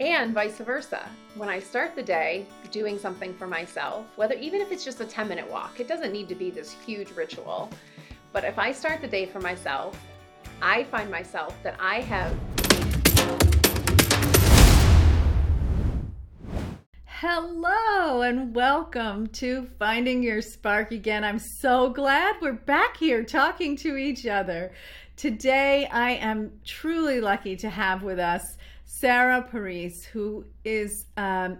and vice versa. When I start the day doing something for myself, whether even if it's just a 10 minute walk, it doesn't need to be this huge ritual. But if I start the day for myself, I find myself that I have. Hello and welcome to Finding Your Spark again. I'm so glad we're back here talking to each other. Today, I am truly lucky to have with us Sarah Parise, who is um,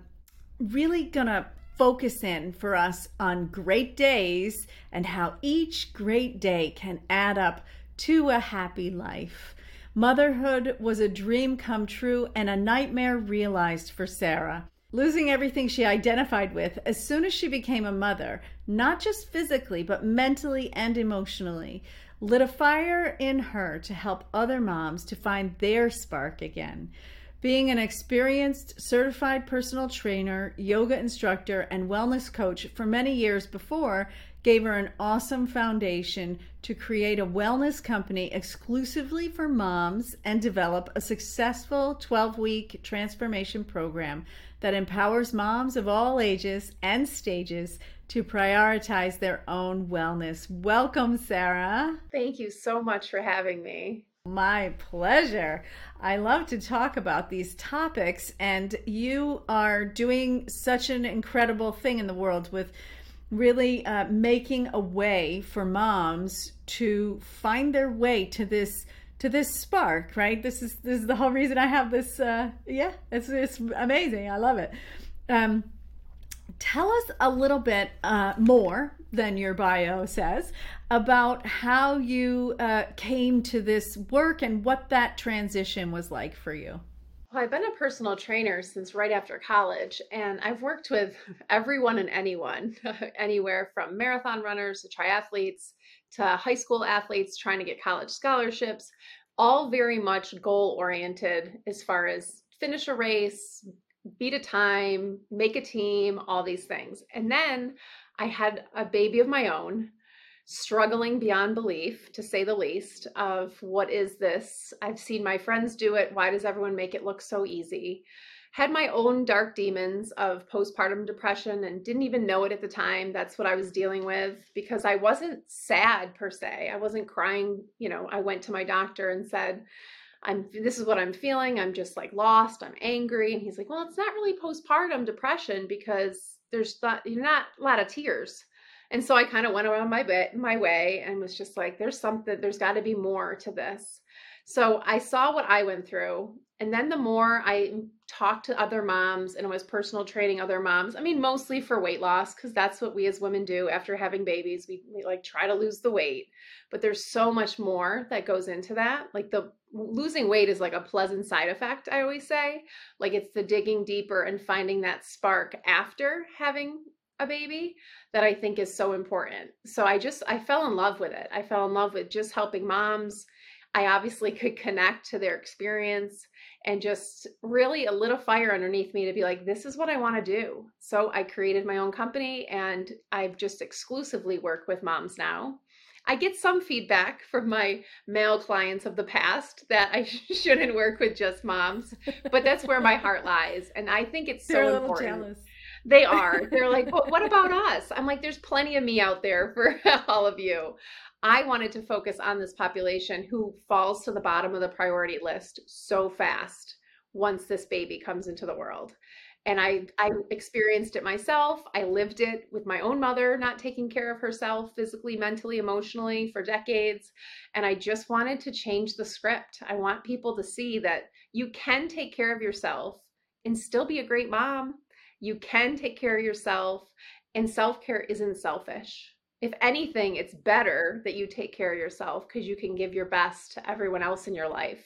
really going to focus in for us on great days and how each great day can add up to a happy life. Motherhood was a dream come true and a nightmare realized for Sarah. Losing everything she identified with as soon as she became a mother, not just physically, but mentally and emotionally, lit a fire in her to help other moms to find their spark again. Being an experienced certified personal trainer, yoga instructor, and wellness coach for many years before gave her an awesome foundation to create a wellness company exclusively for moms and develop a successful 12 week transformation program that empowers moms of all ages and stages to prioritize their own wellness. Welcome, Sarah. Thank you so much for having me. My pleasure. I love to talk about these topics, and you are doing such an incredible thing in the world with really uh, making a way for moms to find their way to this to this spark right? This is this is the whole reason i have this uh yeah it's it's amazing. I love it. Um tell us a little bit uh, more than your bio says about how you uh, came to this work and what that transition was like for you. Well, I've been a personal trainer since right after college, and I've worked with everyone and anyone, anywhere from marathon runners to triathletes to high school athletes trying to get college scholarships, all very much goal oriented as far as finish a race, beat a time, make a team, all these things. And then I had a baby of my own, struggling beyond belief, to say the least, of what is this? I've seen my friends do it. Why does everyone make it look so easy? Had my own dark demons of postpartum depression and didn't even know it at the time. That's what I was dealing with because I wasn't sad per se. I wasn't crying. You know, I went to my doctor and said, I'm this is what I'm feeling. I'm just like lost. I'm angry. And he's like, well, it's not really postpartum depression because there's not you're not a lot of tears. And so I kind of went around my bit my way and was just like, there's something, there's got to be more to this. So I saw what I went through. And then the more I talked to other moms and was personal training other moms, I mean, mostly for weight loss, because that's what we as women do after having babies. We, we like try to lose the weight, but there's so much more that goes into that. Like the losing weight is like a pleasant side effect, I always say. Like it's the digging deeper and finding that spark after having a baby that I think is so important. So I just I fell in love with it. I fell in love with just helping moms I obviously could connect to their experience and just really a little fire underneath me to be like, this is what I want to do. So I created my own company and I've just exclusively work with moms now. I get some feedback from my male clients of the past that I shouldn't work with just moms, but that's where my heart lies. And I think it's so important. Jealous. They are. They're like, well, what about us? I'm like, there's plenty of me out there for all of you. I wanted to focus on this population who falls to the bottom of the priority list so fast once this baby comes into the world. And I, I experienced it myself. I lived it with my own mother, not taking care of herself physically, mentally, emotionally for decades. And I just wanted to change the script. I want people to see that you can take care of yourself and still be a great mom. You can take care of yourself, and self care isn't selfish if anything, it's better that you take care of yourself because you can give your best to everyone else in your life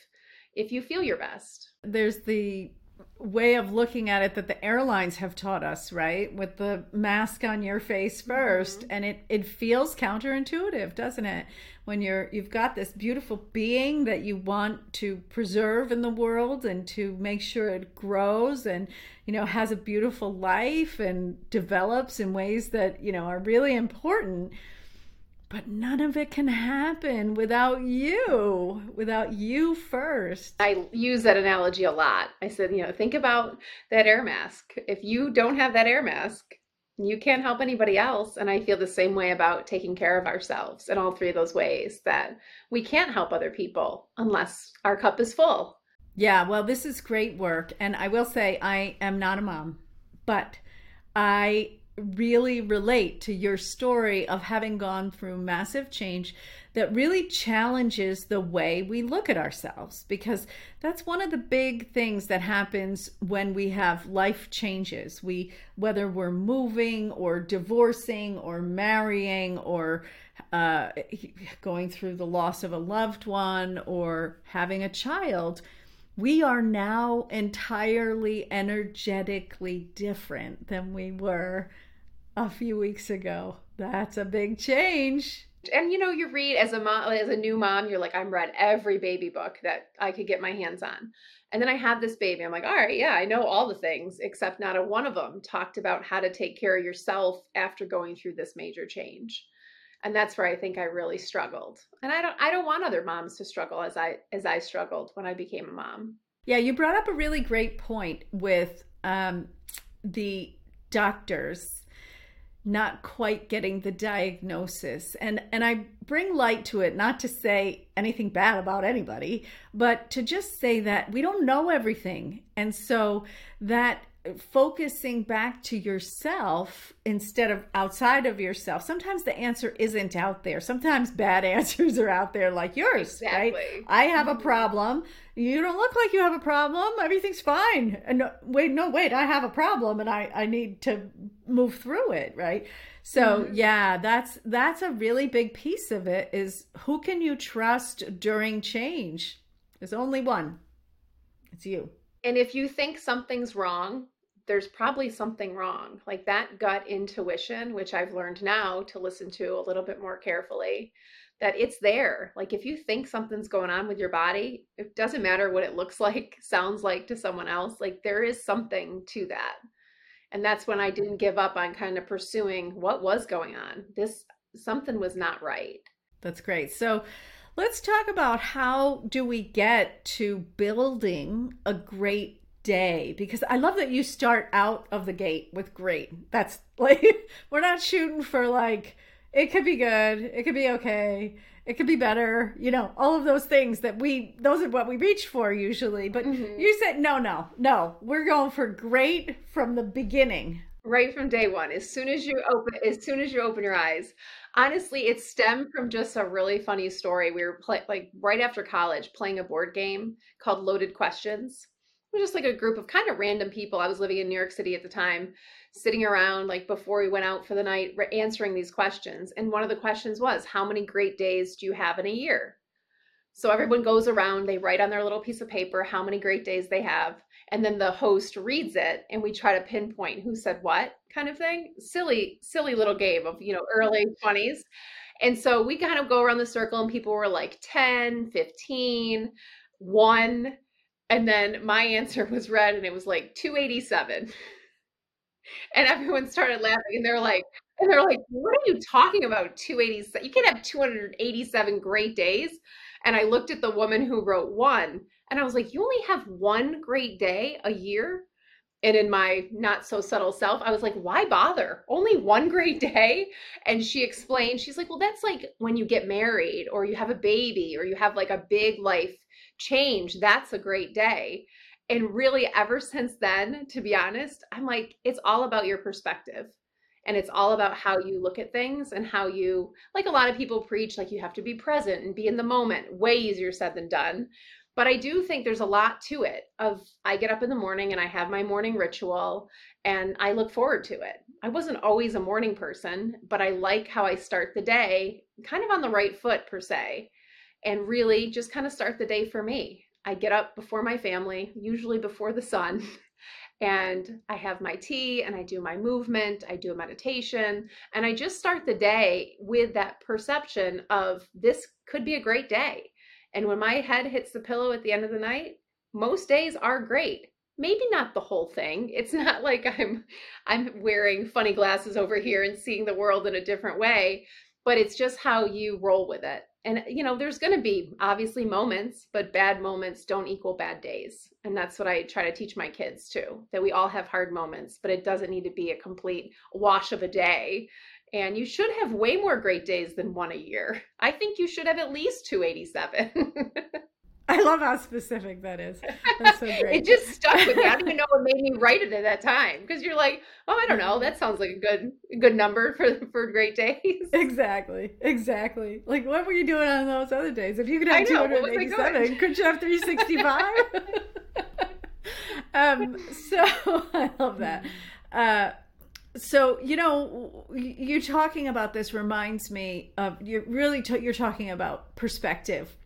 if you feel your best. There's the way of looking at it that the airlines have taught us, right? With the mask on your face 1st mm-hmm. and it it feels counterintuitive, doesn't it? When you're you've got this beautiful being that you want to preserve in the world and to make sure it grows and you know has a beautiful life and develops in ways that, you know, are really important but none of it can happen without you, without you first. I use that analogy a lot. I said, you know, think about that air mask. If you don't have that air mask, you can't help anybody else. And I feel the same way about taking care of ourselves in all three of those ways that we can't help other people unless our cup is full. Yeah, well, this is great work. And I will say, I am not a mom, but I really relate to your story of having gone through massive change that really challenges the way we look at ourselves because that's one of the big things that happens when we have life changes. We whether we're moving or divorcing or marrying or uh, going through the loss of a loved one or having a child we are now entirely energetically different than we were a few weeks ago. That's a big change. And you know, you read as a mom, as a new mom, you're like, I'm read every baby book that I could get my hands on. And then I have this baby. I'm like, all right, yeah, I know all the things, except not a one of them talked about how to take care of yourself after going through this major change. And that's where I think I really struggled. And I don't I don't want other moms to struggle as I as I struggled when I became a mom. Yeah, you brought up a really great point with um, the doctors not quite getting the diagnosis. And and I bring light to it not to say anything bad about anybody but to just say that we don't know everything. And so that focusing back to yourself instead of outside of yourself. Sometimes the answer isn't out there. Sometimes bad answers are out there, like yours, exactly. right? I have a mm-hmm. problem. You don't look like you have a problem. Everything's fine. And no, wait, no, wait, I have a problem and I, I need to move through it, right? So mm-hmm. yeah, that's that's a really big piece of it is who can you trust during change? There's only one. It's you. And if you think something's wrong, there's probably something wrong. Like that gut intuition, which I've learned now to listen to a little bit more carefully, that it's there. Like if you think something's going on with your body, it doesn't matter what it looks like, sounds like to someone else, like there is something to that. And that's when I didn't give up on kind of pursuing what was going on. This something was not right. That's great. So let's talk about how do we get to building a great day because I love that you start out of the gate with great. That's like we're not shooting for like it could be good, it could be okay, it could be better, you know, all of those things that we those are what we reach for usually. But mm-hmm. you said no, no, no. We're going for great from the beginning. Right from day one. As soon as you open as soon as you open your eyes. Honestly, it stemmed from just a really funny story. We were play, like right after college playing a board game called Loaded Questions was just like a group of kind of random people. I was living in New York City at the time, sitting around like before we went out for the night, answering these questions. And one of the questions was, How many great days do you have in a year? So everyone goes around, they write on their little piece of paper how many great days they have. And then the host reads it and we try to pinpoint who said what kind of thing. Silly, silly little game of, you know, early 20s. And so we kind of go around the circle and people were like 10, 15, 1, and then my answer was read and it was like 287. And everyone started laughing and they're like, and they're like, what are you talking about? 287. You can't have 287 great days. And I looked at the woman who wrote one and I was like, you only have one great day a year? And in my not so subtle self, I was like, why bother? Only one great day? And she explained, she's like, well, that's like when you get married or you have a baby or you have like a big life change, that's a great day. And really, ever since then, to be honest, I'm like, it's all about your perspective. And it's all about how you look at things and how you, like a lot of people preach, like you have to be present and be in the moment. Way easier said than done. But I do think there's a lot to it of I get up in the morning and I have my morning ritual and I look forward to it. I wasn't always a morning person, but I like how I start the day kind of on the right foot per se and really just kind of start the day for me. I get up before my family, usually before the sun, and I have my tea and I do my movement, I do a meditation, and I just start the day with that perception of this could be a great day. And when my head hits the pillow at the end of the night, most days are great. Maybe not the whole thing. It's not like I'm I'm wearing funny glasses over here and seeing the world in a different way, but it's just how you roll with it. And, you know, there's going to be obviously moments, but bad moments don't equal bad days. And that's what I try to teach my kids too that we all have hard moments, but it doesn't need to be a complete wash of a day. And you should have way more great days than one a year. I think you should have at least 287. I love how specific that is. That's so great. it just stuck with me. I don't even know what made me write it at that time because you're like, oh, I don't know. That sounds like a good good number for for great days. Exactly. Exactly. Like, what were you doing on those other days? If you could have 287, could you have 365? um. So I love that. Uh, so you know you talking about this reminds me of you're really t- you're talking about perspective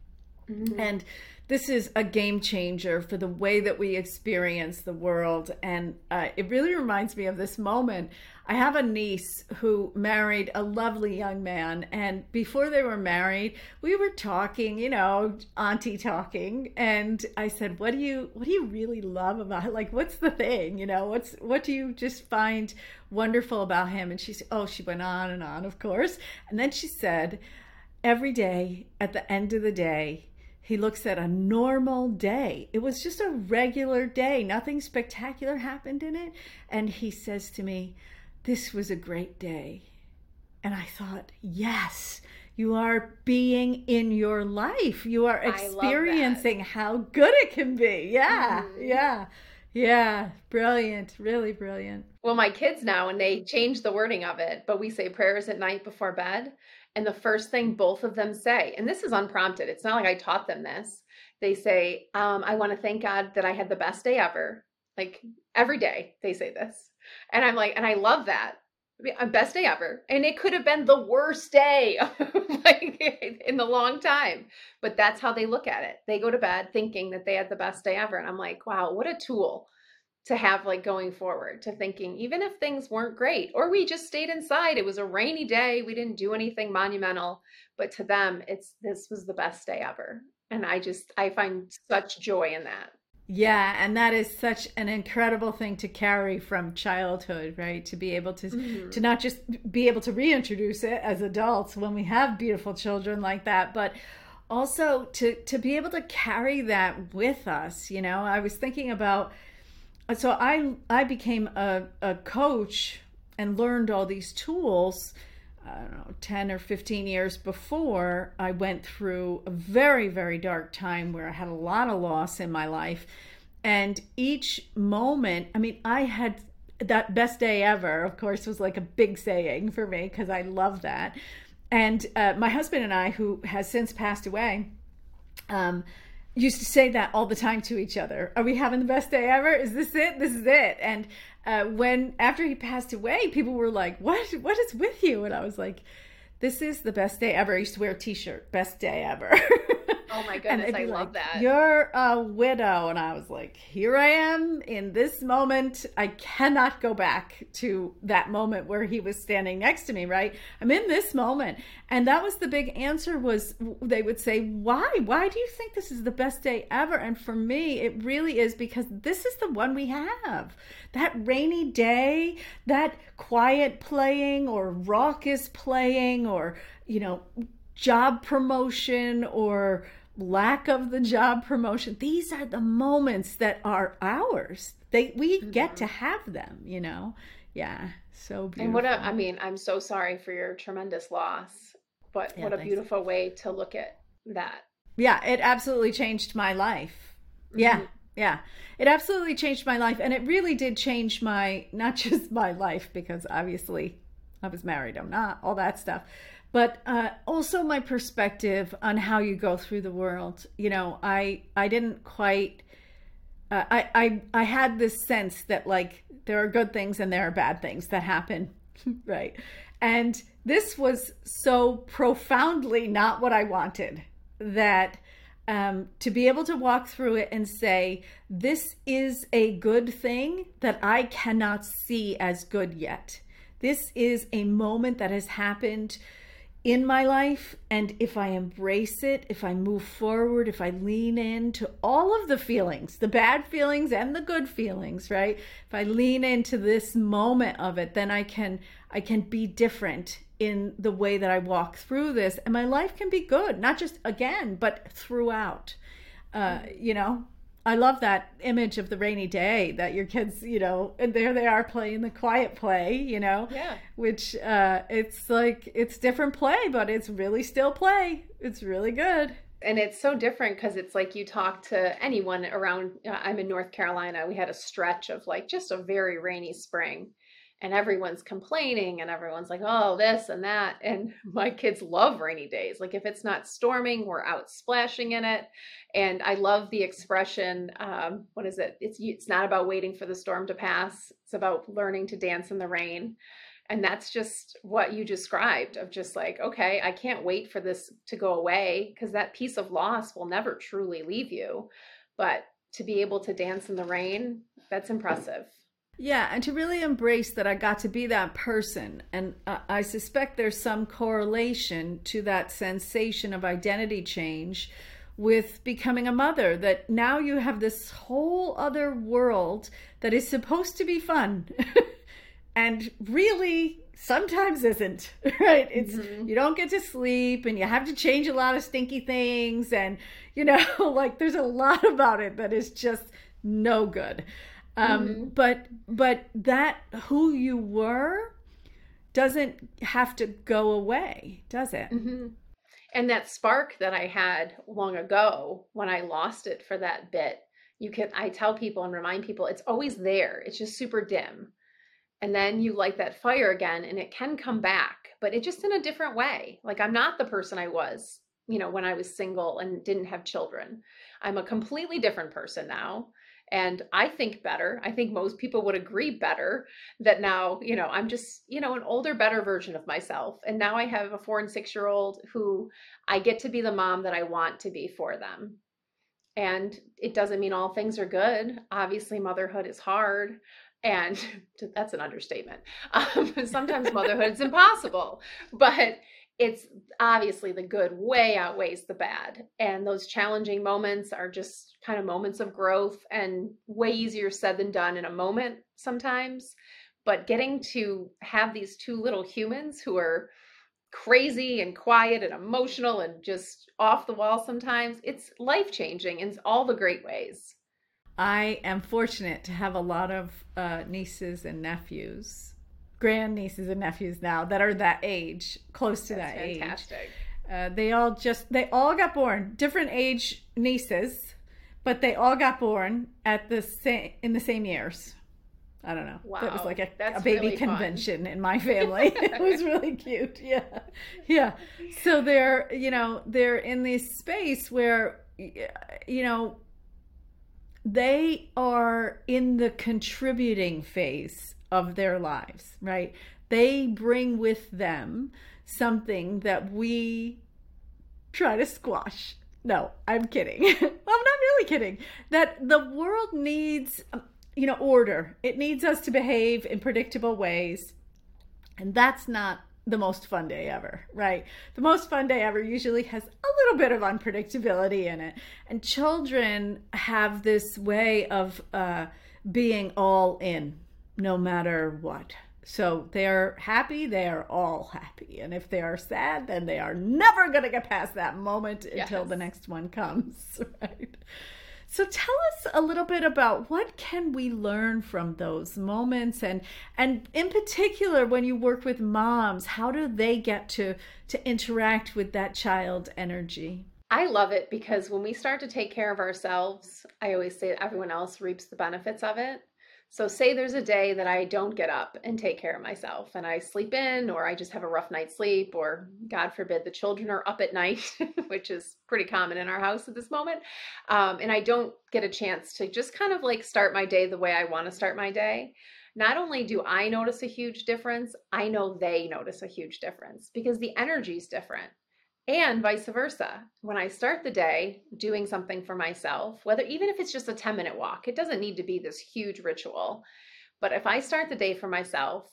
mm-hmm. and this is a game changer for the way that we experience the world. And uh, it really reminds me of this moment. I have a niece who married a lovely young man. And before they were married, we were talking, you know, auntie talking. And I said, what do you, what do you really love about? Like, what's the thing, you know, what's, what do you just find wonderful about him? And she said, oh, she went on and on, of course. And then she said, every day at the end of the day, he looks at a normal day. It was just a regular day. Nothing spectacular happened in it. And he says to me, This was a great day. And I thought, Yes, you are being in your life. You are experiencing how good it can be. Yeah, mm-hmm. yeah. Yeah, brilliant. Really brilliant. Well, my kids now, and they change the wording of it, but we say prayers at night before bed. And the first thing both of them say, and this is unprompted, it's not like I taught them this. They say, um, I want to thank God that I had the best day ever. Like every day they say this. And I'm like, and I love that. Best day ever. And it could have been the worst day like in the long time. But that's how they look at it. They go to bed thinking that they had the best day ever. And I'm like, wow, what a tool to have like going forward to thinking even if things weren't great or we just stayed inside it was a rainy day we didn't do anything monumental but to them it's this was the best day ever. And i just i find such joy in that. Yeah and that is such an incredible thing to carry from childhood right? To be able to mm-hmm. to not just be able to reintroduce it as adults when we have beautiful children like that but also to to be able to carry that with us you know? I was thinking about so I I became a, a coach and learned all these tools. I don't know, 10 or 15 years before I went through a very, very dark time where I had a lot of loss in my life. And each moment, I mean, I had that best day ever, of course, was like a big saying for me because I love that. And uh, my husband and I, who has since passed away, um, used to say that all the time to each other. Are we having the best day ever? Is this it? This is it. And uh, when after he passed away, people were like, "What? What is with you?" And I was like, "This is the best day ever." I used to wear a T-shirt, "Best day ever." Oh my goodness, I love like, that. You're a widow. And I was like, here I am in this moment. I cannot go back to that moment where he was standing next to me, right? I'm in this moment. And that was the big answer was they would say, why? Why do you think this is the best day ever? And for me, it really is because this is the one we have. That rainy day, that quiet playing or raucous playing or, you know, job promotion or lack of the job promotion these are the moments that are ours they we mm-hmm. get to have them you know yeah so beautiful. and what a, i mean i'm so sorry for your tremendous loss but yeah, what a thanks. beautiful way to look at that yeah it absolutely changed my life mm-hmm. yeah yeah it absolutely changed my life and it really did change my not just my life because obviously i was married i'm not all that stuff but uh, also my perspective on how you go through the world. You know, I I didn't quite. Uh, I I I had this sense that like there are good things and there are bad things that happen, right? And this was so profoundly not what I wanted that um, to be able to walk through it and say, this is a good thing that I cannot see as good yet. This is a moment that has happened in my life and if I embrace it, if I move forward, if I lean into all of the feelings, the bad feelings and the good feelings, right? If I lean into this moment of it, then I can I can be different in the way that I walk through this, and my life can be good, not just again, but throughout. Uh, you know, I love that image of the rainy day that your kids, you know, and there they are playing the quiet play, you know, yeah, which uh, it's like it's different play, but it's really still play. It's really good. And it's so different because it's like you talk to anyone around uh, i'm in north carolina we had a stretch of like just a very rainy spring and everyone's complaining and everyone's like oh this and that and my kids love rainy days. Like if it's not storming we're out splashing in it. And i love the expression um, what is it? It's it's not about waiting for the storm to pass. It's about learning to dance in the rain. And that's just what you described of just like okay i can't wait for this to go away because that piece of loss will never truly leave you. But to be able to dance in the rain that's impressive yeah, and to really embrace that I got to be that person. And uh, I suspect there's some correlation to that sensation of identity change with becoming a mother. That now you have this whole other world that is supposed to be fun and really sometimes isn't, right? It's mm-hmm. you don't get to sleep and you have to change a lot of stinky things. And, you know, like there's a lot about it that is just no good um mm-hmm. but but that who you were doesn't have to go away does it? Mm-hmm. and that spark that i had long ago when i lost it for that bit you can i tell people and remind people it's always there. It's just super dim. And then you light that fire again and it can come back but it just in a different way. Like i'm not the person i was you know when i was single and didn't have children. I'm a completely different person now and i think better. I think most people would agree better that now you know i'm just you know an older better version of myself. And now i have a four and six year old who i get to be the mom that i want to be for them. And it doesn't mean all things are good. Obviously motherhood is hard. And that's an understatement. Um, sometimes motherhood is impossible. But it's obviously the good way outweighs the bad. And those challenging moments are just kind of moments of growth and way easier said than done in a moment sometimes. But getting to have these two little humans who are crazy and quiet and emotional and just off the wall sometimes, it's life changing in all the great ways. I am fortunate to have a lot of uh, nieces and nephews grandnieces and nephews now that are that age, close to That's that fantastic. age. Uh, they all just they all got born different age nieces, but they all got born at the same in the same years. I don't know. Wow, that was like a, a baby really convention in my family. it was really cute. Yeah, yeah. So they're you know they're in this space where you know they are in the contributing phase of their lives, right? They bring with them something that we try to squash. No, I'm kidding. I'm not really kidding. That the world needs, um, you know, order. It needs us to behave in predictable ways. And that's not the most fun day ever, right? The most fun day ever usually has a little bit of unpredictability in it. And children have this way of uh, being all in, no matter what. So they are happy, they are all happy. And if they are sad, then they are never going to get past that moment yes. until the next one comes, right? So tell us a little bit about what can we learn from those moments and and in particular when you work with moms, how do they get to to interact with that child energy? I love it because when we start to take care of ourselves, I always say everyone else reaps the benefits of it. So, say there's a day that I don't get up and take care of myself and I sleep in, or I just have a rough night's sleep, or God forbid the children are up at night, which is pretty common in our house at this moment. Um, and I don't get a chance to just kind of like start my day the way I want to start my day. Not only do I notice a huge difference, I know they notice a huge difference because the energy is different and vice versa. When I start the day doing something for myself, whether even if it's just a 10 minute walk, it doesn't need to be this huge ritual. But if I start the day for myself,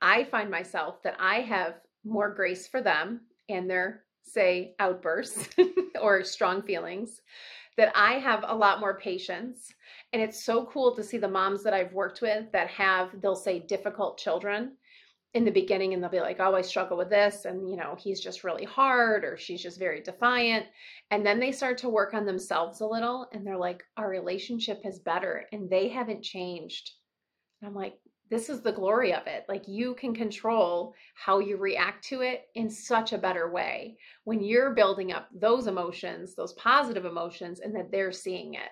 I find myself that I have more grace for them and their, say, outbursts or strong feelings, that I have a lot more patience. And it's so cool to see the moms that I've worked with that have, they'll say, difficult children in the beginning and they'll be like, oh, I struggle with this. And, you know, he's just really hard or she's just very defiant. And then they start to work on themselves a little and they're like, our relationship is better and they haven't changed. And I'm like, this is the glory of it. Like you can control how you react to it in such a better way when you're building up those emotions, those positive emotions, and that they're seeing it.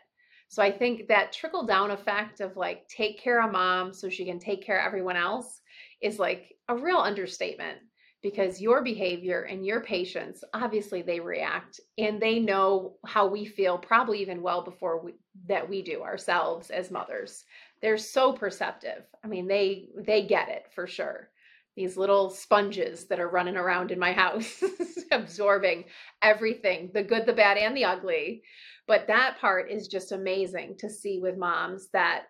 So I think that trickle down effect of like take care of mom so she can take care of everyone else is like a real understatement because your behavior and your patients obviously they react and they know how we feel probably even well before we, that we do ourselves as mothers. They're so perceptive. I mean they they get it for sure. These little sponges that are running around in my house absorbing everything the good the bad and the ugly. But that part is just amazing to see with moms that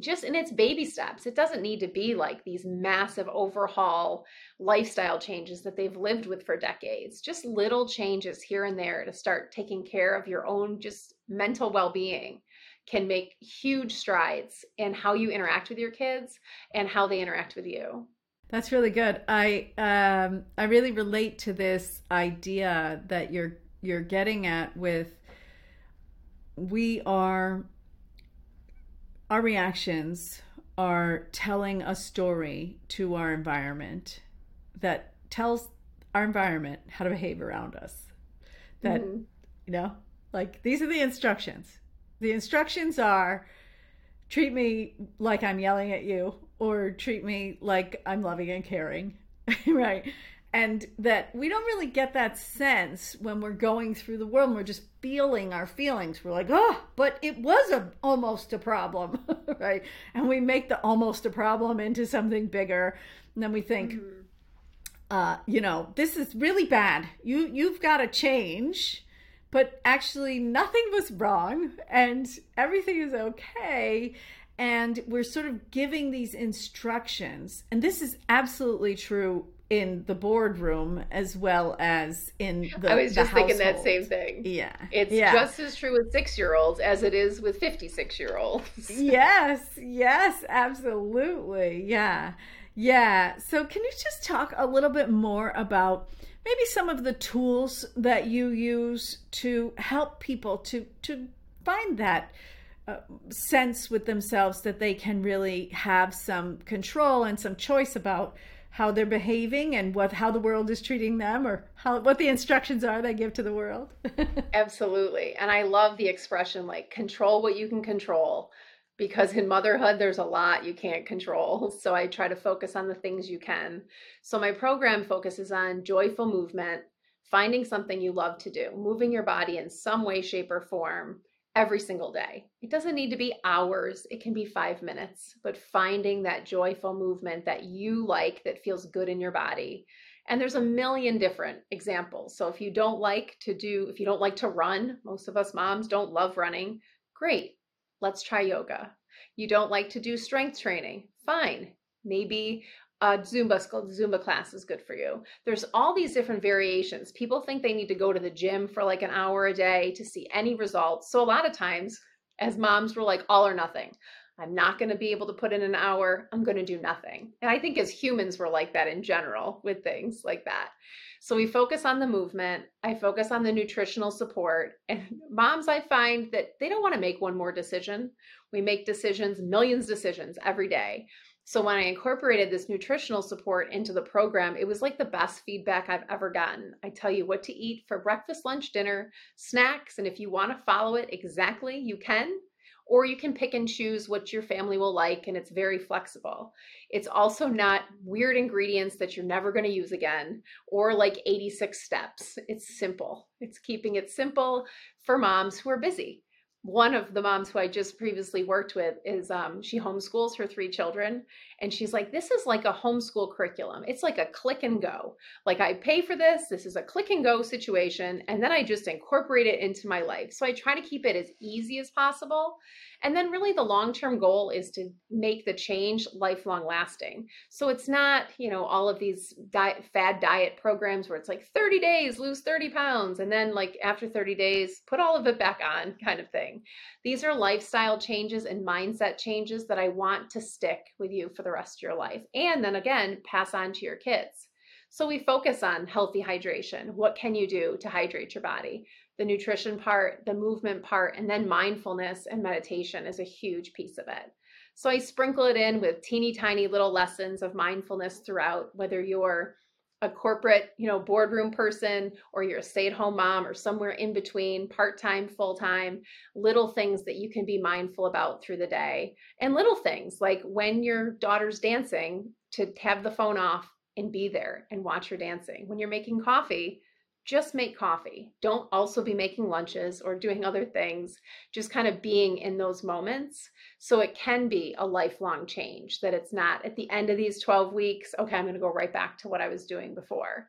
just in its baby steps. It doesn't need to be like these massive overhaul lifestyle changes that they've lived with for decades. Just little changes here and there to start taking care of your own just mental well-being can make huge strides in how you interact with your kids and how they interact with you. That's really good. I um I really relate to this idea that you're you're getting at with we are our reactions are telling a story to our environment that tells our environment how to behave around us. That, mm-hmm. you know, like these are the instructions. The instructions are treat me like I'm yelling at you or treat me like I'm loving and caring. right and that we don't really get that sense when we're going through the world and we're just feeling our feelings. We're like oh but it was a almost a problem right? And we make the almost a problem into something bigger. And then we think mm-hmm. uh, you know this is really bad. You you've got to change but actually nothing was wrong and everything is okay and we're sort of giving these instructions and this is absolutely true in the boardroom as well as in the I was just thinking that same thing. Yeah. It's yeah. just as true with 6-year-olds as it is with 56-year-olds. yes, yes, absolutely. Yeah. Yeah. So can you just talk a little bit more about maybe some of the tools that you use to help people to to find that sense with themselves that they can really have some control and some choice about how they're behaving and what how the world is treating them or how what the instructions are they give to the world. Absolutely. And I love the expression like control what you can control because in motherhood there's a lot you can't control. So I try to focus on the things you can. So my program focuses on joyful movement, finding something you love to do, moving your body in some way shape or form every single day. It doesn't need to be hours, it can be five minutes, but finding that joyful movement that you like that feels good in your body. And there's a million different examples. So if you don't like to do, if you don't like to run, most of us moms don't love running, great. Let's try yoga. You don't like to do strength training, fine. Maybe Zumba Zumba class is good for you. There's all these different variations. People think they need to go to the gym for like an hour a day to see any results. So a lot of times, as moms, we're like all or nothing. I'm not going to be able to put in an hour. I'm going to do nothing. And I think as humans, we're like that in general with things like that. So we focus on the movement. I focus on the nutritional support. And moms, I find that they don't want to make one more decision. We make decisions, millions of decisions every day. So when I incorporated this nutritional support into the program, it was like the best feedback I've ever gotten. I tell you what to eat for breakfast, lunch, dinner, snacks, and if you want to follow it exactly, you can. Or you can pick and choose what your family will like, and it's very flexible. It's also not weird ingredients that you're never going to use again, or like 86 steps. It's simple. It's keeping it simple for moms who are busy one of the moms who I just previously worked with is um, she homeschools her three children. And she's like, this is like a homeschool curriculum. It's like a click and go. Like I pay for this, this is a click and go situation. And then I just incorporate it into my life. So I try to keep it as easy as possible. And then, really, the long term goal is to make the change lifelong lasting. So it's not, you know, all of these diet, fad diet programs where it's like 30 days, lose 30 pounds, and then, like, after 30 days, put all of it back on kind of thing. These are lifestyle changes and mindset changes that I want to stick with you for the rest of your life. And then again, pass on to your kids. So we focus on healthy hydration. What can you do to hydrate your body? The nutrition part, the movement part, and then mindfulness and meditation is a huge piece of it. So I sprinkle it in with teeny tiny little lessons of mindfulness throughout, whether you're a corporate, you know, boardroom person or you're a stay-at-home mom or somewhere in between, part-time, full-time, little things that you can be mindful about through the day. And little things like when your daughter's dancing to have the phone off and be there and watch her dancing. When you're making coffee, just make coffee. Don't also be making lunches or doing other things, just kind of being in those moments. So it can be a lifelong change that it's not at the end of these 12 weeks, okay, I'm going to go right back to what I was doing before.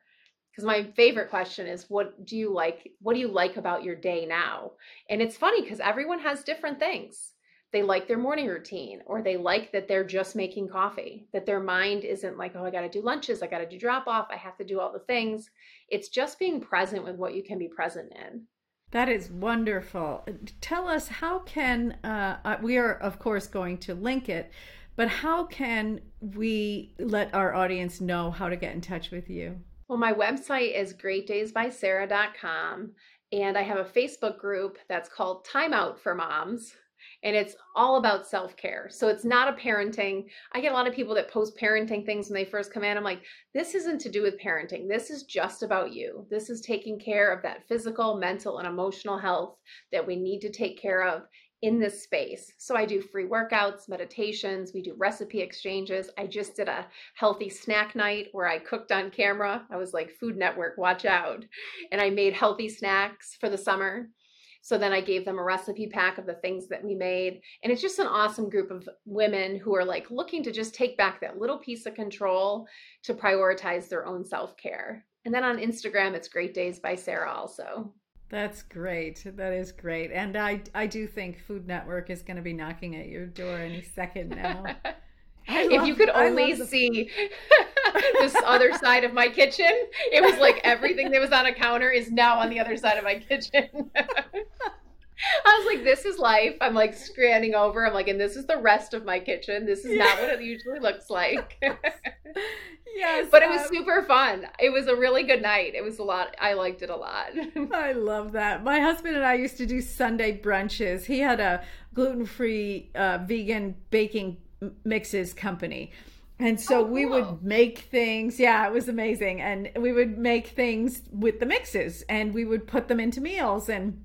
Because my favorite question is what do you like what do you like about your day now? And it's funny because everyone has different things they like their morning routine or they like that they're just making coffee, that their mind isn't like, oh, I got to do lunches, I got to do drop off, I have to do all the things. It's just being present with what you can be present in. That is wonderful. Tell us how can uh, uh, we are of course going to link it, but how can we let our audience know how to get in touch with you? Well, my website is greatdaysbysarah.com and I have a Facebook group that's called Time Out for Moms and it's all about self-care. So it's not a parenting. I get a lot of people that post parenting things when they first come in. I'm like, this isn't to do with parenting. This is just about you. This is taking care of that physical, mental, and emotional health that we need to take care of in this space. So I do free workouts, meditations, we do recipe exchanges. I just did a healthy snack night where I cooked on camera. I was like Food Network, watch out. And I made healthy snacks for the summer. So then I gave them a recipe pack of the things that we made. And it's just an awesome group of women who are like looking to just take back that little piece of control to prioritize their own self care. And then on Instagram, it's Great Days by Sarah also. That's great. That is great. And I I do think Food Network is going to be knocking at your door any second now. If you could only see this other side of my kitchen, it was like everything that was on a counter is now on the other side of my kitchen. I was like, this is life. I'm like scanning over. I'm like, and this is the rest of my kitchen. This is not what it usually looks like. yes. But it was um, super fun. It was a really good night. It was a lot. I liked it a lot. I love that. My husband and I used to do Sunday brunches. He had a gluten free uh, vegan baking mixes company. And so oh, cool. we would make things. Yeah, it was amazing. And we would make things with the mixes and we would put them into meals and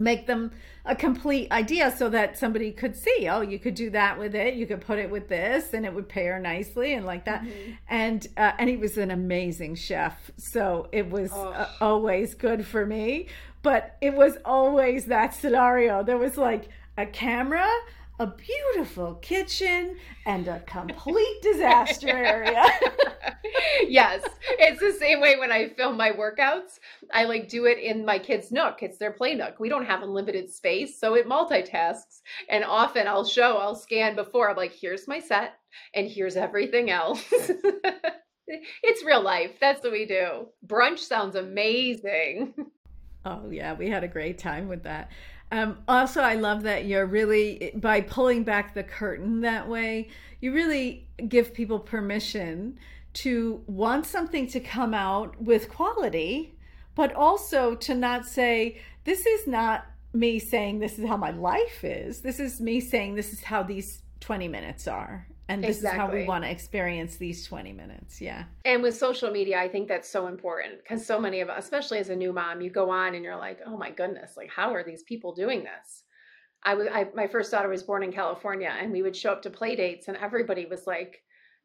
make them a complete idea so that somebody could see oh you could do that with it you could put it with this and it would pair nicely and like that mm-hmm. and uh, and he was an amazing chef so it was oh. uh, always good for me but it was always that scenario there was like a camera a beautiful kitchen and a complete disaster area. yes, it's the same way when I film my workouts. I like do it in my kids' nook. It's their play nook. We don't have unlimited space, so it multitasks. And often I'll show, I'll scan before. I'm like, here's my set, and here's everything else. it's real life. That's what we do. Brunch sounds amazing. Oh, yeah, we had a great time with that. Um, also, I love that you're really, by pulling back the curtain that way, you really give people permission to want something to come out with quality, but also to not say, this is not me saying this is how my life is. This is me saying this is how these 20 minutes are and this exactly. is how we want to experience these 20 minutes yeah and with social media i think that's so important because so many of us especially as a new mom you go on and you're like oh my goodness like how are these people doing this i was I, my first daughter was born in california and we would show up to play dates and everybody was like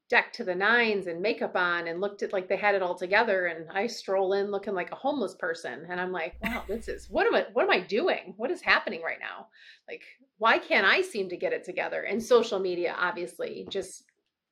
decked to the nines and makeup on and looked at like they had it all together and I stroll in looking like a homeless person and I'm like, wow, this is what am I what am I doing? What is happening right now? Like why can't I seem to get it together? And social media obviously just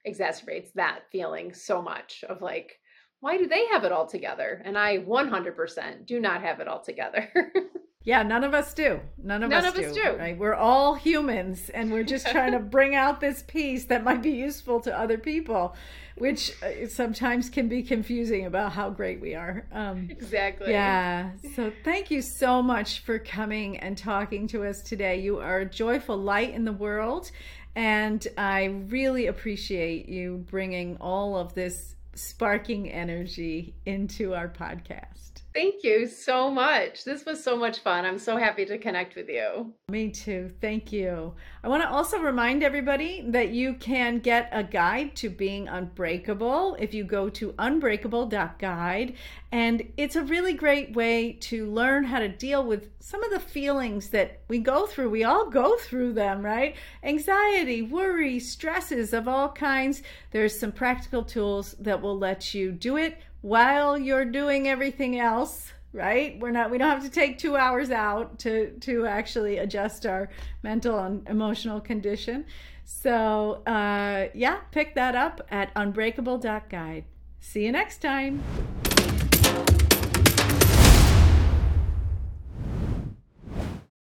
exacerbates that feeling so much of like, why do they have it all together? And I 100% do not have it all together. Yeah, none of us do. None of None us of do. us do. Right? We're all humans, and we're just trying to bring out this piece that might be useful to other people, which uh, sometimes can be confusing about how great we are. Um, Exactly. yeah. So thank you so much for coming and talking to us today. You are a joyful light in the world, and I really appreciate you bringing all of this sparking energy into our podcast. Thank you so much. This was so much fun. I'm so happy to connect with you. Me too. Thank you. I want to also remind everybody that you can get a guide to being unbreakable if you go to unbreakable.guide. And it's a really great way to learn how to deal with some of the feelings that we go through. We all go through them, right? Anxiety, worry, stresses of all kinds. There's some practical tools that will let you do it while you're doing everything else right? We're not we don't have to take two hours out to to actually adjust our mental and emotional condition. So uh yeah pick that up at unbreakable.guide see you next time